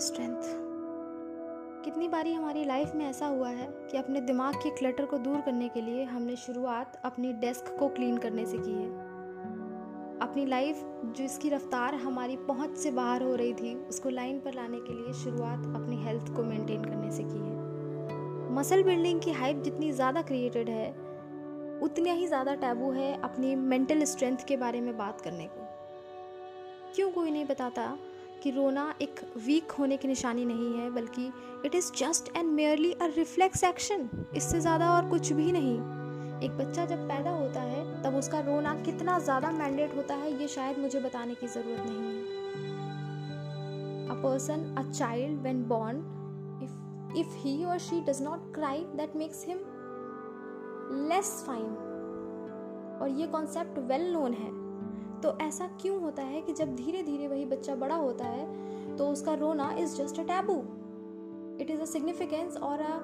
Strength कितनी बारी हमारी लाइफ में ऐसा हुआ है कि अपने दिमाग के क्लटर को दूर करने के लिए हमने शुरुआत अपनी डेस्क को क्लीन करने से की है। अपनी लाइफ जिसकी रफ्तार हमारी पहुँच से बाहर हो रही थी, उसको लाइन पर लाने के लिए शुरुआत अपनी हेल्थ को मेंटेन करने से की है। मसल बिल्डिंग की हाइप जितनी ज़्यादा क्रिएटेड है, उतना ही ज़्यादा टैबू है अपनी मेंटल स्ट्रेंथ के बारे में बात करने को। क्यों कोई नहीं बताता? कि रोना एक वीक होने की निशानी नहीं है, बल्कि it is just and merely a reflex action इससे ज़्यादा और कुछ भी नहीं। एक बच्चा जब पैदा होता है, तब उसका रोना कितना ज़्यादा मैंडेट होता है, ये शायद मुझे बताने की ज़रूरत नहीं है। A person a child when born if if he or she does not cry that makes him less fine और ये कॉन्सेप्ट वेल नोन है। तो ऐसा क्यों होता है कि जब धीरे धीरे वही बच्चा बड़ा होता है तो उसका रोना is just a taboo it is a significance or a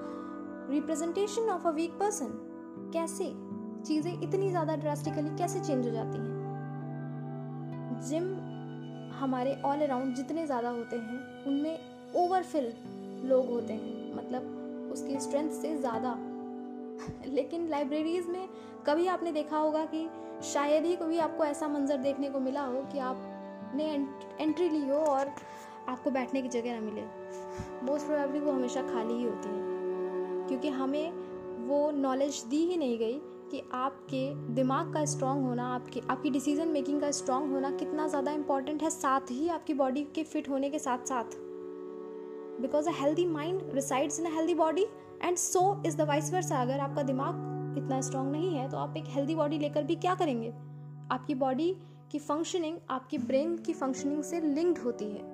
representation of a weak person कैसे? चीज़ें इतनी ज़्यादा ड्रास्टिकली कैसे चेंज हो जाती हैं? जिम हमारे ऑल अराउंड जितने ज़्यादा होते हैं, उनमें ओवरफिल लोग होते हैं। मतलब उसकी स्ट्रेंथ से ज़्यादा। लेकिन लाइब्रेरीज में कभी आपने देखा होगा कि शायद ही कभी आपको ऐसा मंजर देखने को मिला हो कि आपने एंट्री ली हो और आपको बैठने की जगह ना मिले। मोस्ट प्रोबेबली वो हमेशा खाली ही होती है। क्योंकि हमें वो नॉलेज दी ही नहीं गई कि आपके दिमाग का स्ट्रांग होना, आपकी आपकी डिसीज़न मेकिंग का स्ट्रांग होना कितना ज़्यादा इंपॉर्टेंट है, साथ ही आपकी बॉडी के फिट होने के साथ साथ because a healthy mind resides in a healthy body and so is the vice versa अगर आपका दिमाग इतना स्ट्रांग नहीं है तो आप एक हेल्दी बॉडी लेकर भी क्या करेंगे? आपकी बॉडी की फंक्शनिंग आपकी ब्रेन की फंक्शनिंग से लिंक्ड होती है।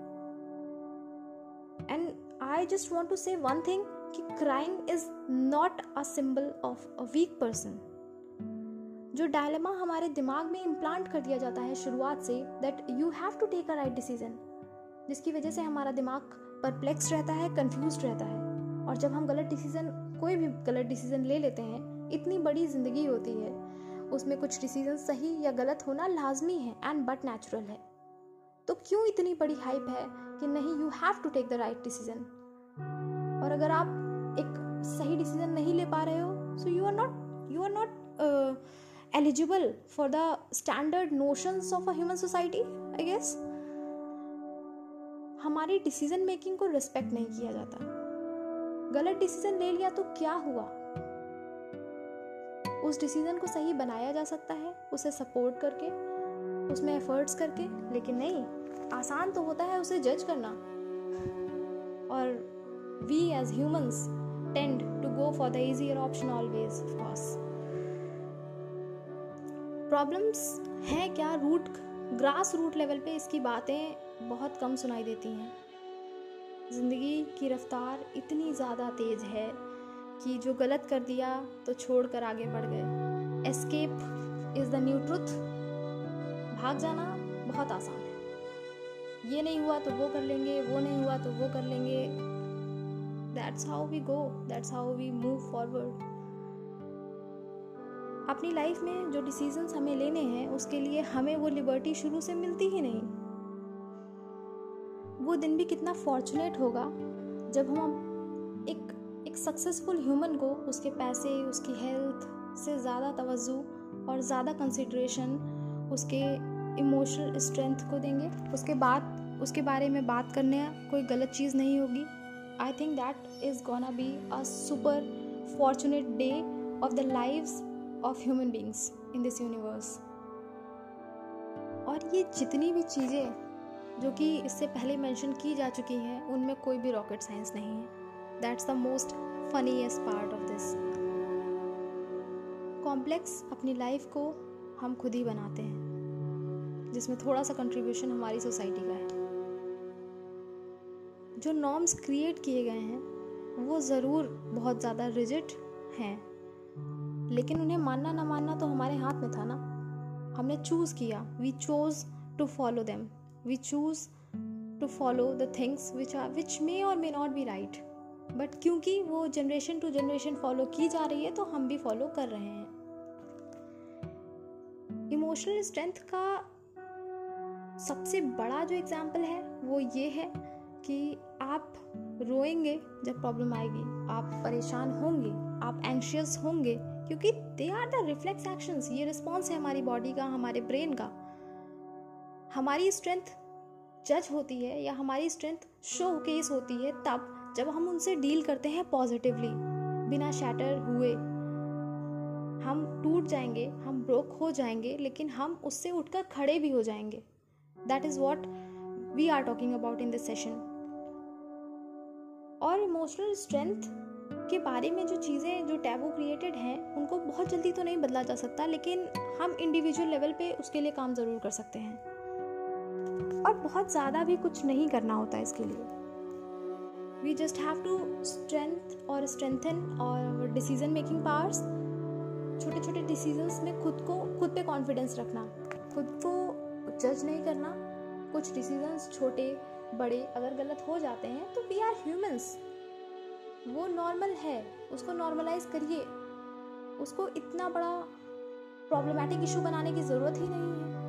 And I just want to say one thing कि crying is not a symbol of a weak person जो डायलेमा हमारे दिमाग में इम्प्लांट कर दिया जाता है शुरुआत से that you have to take a right decision जिसकी वजह से हमारा दिमाग परप्लेक्स रहता है कंफ्यूज रहता है। और जब हम गलत डिसीज़न, कोई भी गलत डिसीज़न ले लेते हैं, इतनी बड़ी ज़िंदगी होती है। उसमें कुछ डिसीज़न सही या गलत होना लाजमी है एंड बट नेचुरल है। तो क्यों इतनी बड़ी हाइप है कि नहीं you have to take the right decision और अगर आप एक सही डिसीज़न नहीं ले पा रहे हो so you are not you are not eligible for the standard notions of a human society I guess हमारी डिसीज़न मेकिंग को रिस्पेक्ट नहीं किया जाता। गलत डिसीज़न ले लिया तो क्या हुआ? उस डिसीज़न को सही बनाया जा सकता है, उसे सपोर्ट करके, उसमें एफर्ट्स करके, लेकिन नहीं, आसान तो होता है उसे जज करना। और we as humans tend to go for the easier option always of problems हैं क्या? रूट ग्रास रूट लेवल पे इसकी बातें बहुत कम सुनाई देती हैं। ज़िंदगी की रफ्तार इतनी ज़्यादा तेज़ है कि जो गलत कर दिया तो छोड़ कर आगे बढ़ गए। Escape is the new truth भाग जाना बहुत आसान है। ये नहीं हुआ तो वो कर लेंगे, वो नहीं हुआ तो वो कर लेंगे। That's how we go that's how we move forward अपनी लाइफ में जो डिसीजंस हमें लेने हैं, उसके लिए हमें वो लिबर्टी शुरू से मिलती ही नहीं। वो दिन भी कितना फॉर्चुनेट होगा जब हम एक एक सक्सेसफुल ह्यूमन को उसके पैसे, उसकी हेल्थ से ज़्यादा तवज्जो और ज़्यादा कंसिड्रेशन उसके इमोशनल स्ट्रेंथ को देंगे। उसके बाद, उसके बारे में बात करने कोई गलत चीज़ नहीं होगी। I think that is gonna be a super fortunate day of the lives of human beings in this universe और ये जितनी भी चीज़ें जो कि इससे पहले मेंशन की जा चुकी हैं, उनमें कोई भी रॉकेट साइंस नहीं है। That's the most funniest part of this complex अपनी लाइफ को हम खुद ही बनाते हैं, जिसमें थोड़ा सा कंट्रीब्यूशन हमारी सोसाइटी का है। जो नॉर्म्स क्रिएट किए गए हैं, वो ज़रूर बहुत ज़्यादा रिजिट हैं। लेकिन उन्हें मानना ना मानना तो हमारे हाथ में था ना। हमने चूज़ किया। We chose to follow them we choose to follow the things which are, which may or may not be right. But क्योंकि वो जनरेशन टू जनरेशन फॉलो की जा रही है तो हम भी फॉलो कर रहे हैं। इमोशनल स्ट्रेंथ का सबसे बड़ा जो एग्ज़ाम्पल है, वो ये है कि आप रोएँगे जब प्रॉब्लम आएगी। आप परेशान होंगे, आप एंशियस होंगे, क्योंकि they are the reflex actions ये रिस्पॉन्स है हमारी बॉडी का, हमारे ब्रेन का। हमारी स्ट्रेंथ जज होती है या हमारी स्ट्रेंथ शो केस होती है, तब जब हम उनसे डील करते हैं पॉजिटिवली बिना शैटर हुए, हम टूट जाएँगे, हम ब्रोक हो जाएँगे, लेकिन हम उससे उठकर खड़े भी हो जाएँगे। That is what we are talking about in this session और इमोशनल स्ट्रेंथ के बारे में जो चीज़ें, जो टैबू क्रिएटेड हैं, उनको बहुत जल्दी तो नहीं बदला जा सकता, लेकिन हम इंडिविजुअल लेवल पे उसके लिए काम ज़रूर कर सकते हैं। और बहुत ज़्यादा भी कुछ नहीं करना होता इसके लिए। We just have to strength और स्ट्रेंथन और डिसीज़न मेकिंग पावर्स छोटे छोटे डिसीजंस में खुद को, खुद पे कॉन्फिडेंस रखना, खुद को जज नहीं करना। कुछ डिसीजंस छोटे, बड़े अगर गलत हो जाते हैं तो वी आर ह्यूमंस वो नॉर्मल है, उसको नॉर्मलाइज करिए। उसको इतना बड़ा प्रॉब्लमेटिक इशू बनाने की ज़रूरत ही नहीं है।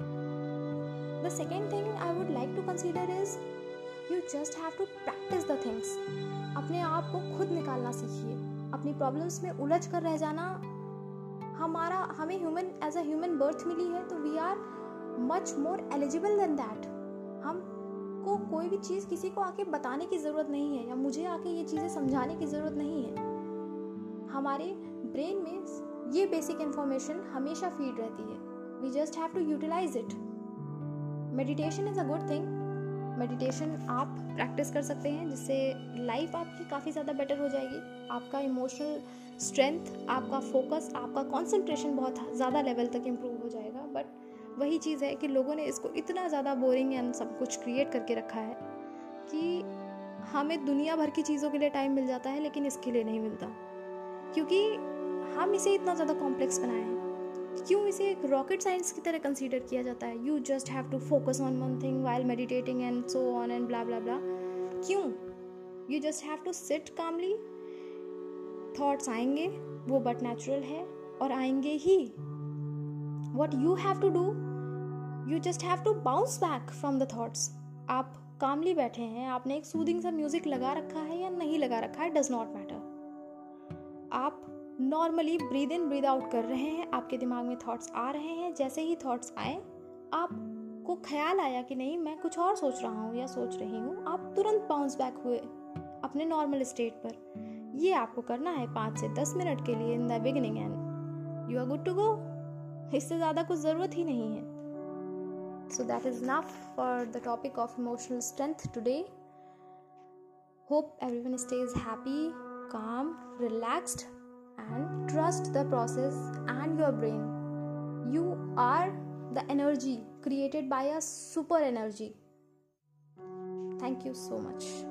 Second thing I would like to consider is you just have to practise the things अपने आप को खुद निकालना सीखिए। अपनी प्रॉब्लम्स में उलझ कर रह जाना। हमारा, हमें human as a human birth मिली है तो we are much more eligible than that हम को कोई भी चीज़ किसी को आके बताने की ज़रूरत नहीं है, या मुझे आके ये चीज़ें समझाने की ज़रूरत नहीं है। हमारे ब्रेन में ये बेसिक इन्फॉर्मेशन हमेशा फ़ीड रहती है। We just have to utilise it meditation is a good thing meditation आप प्रैक्टिस कर सकते हैं, जिससे लाइफ आपकी काफ़ी ज़्यादा बेटर हो जाएगी। आपका इमोशनल स्ट्रेंथ आपका फोकस आपका कंसंट्रेशन बहुत ज़्यादा लेवल तक इम्प्रूव हो जाएगा। बट वही चीज़ है कि लोगों ने इसको इतना ज़्यादा बोरिंग एंड सब कुछ क्रिएट करके रखा है कि हमें दुनिया भर की चीज़ों के लिए टाइम मिल जाता है, लेकिन इसके लिए नहीं मिलता। क्योंकि हम इसे इतना ज़्यादा कॉम्प्लेक्स बनाए हैं। क्यों इसे एक रॉकेट साइंस की तरह कंसीडर किया जाता है? You just have to focus on one thing while meditating and so on and blah blah blah क्यों? You just have to sit calmly thoughts आएँगे, वो बट नेचुरल है, और आएँगे ही. What you have to do you just have to bounce back from the thoughts आप calmly बैठे हैं, आपने एक सूदिंग सा म्यूज़िक लगा रखा है या नहीं लगा रखा है डज नॉट मैटर आप normally breathe in, breathe out कर रहे हैं, आपके दिमाग में थॉट्स आ रहे हैं, जैसे ही थॉट्स आए, आपको ख्याल आया कि नहीं, मैं कुछ और सोच रहा हूँ या सोच रही हूँ, आप तुरंत बाउंस बैक हुए अपने नॉर्मल स्टेट पर। ये आपको करना है पाँच से दस मिनट के लिए in the beginning and you are good to go इससे ज़्यादा कुछ ज़रूरत ही नहीं है। So that is enough for the topic of emotional strength today hope everyone stays happy, calm, relaxed and trust the process and your brain. You are the energy created by a super energy. Thank you so much.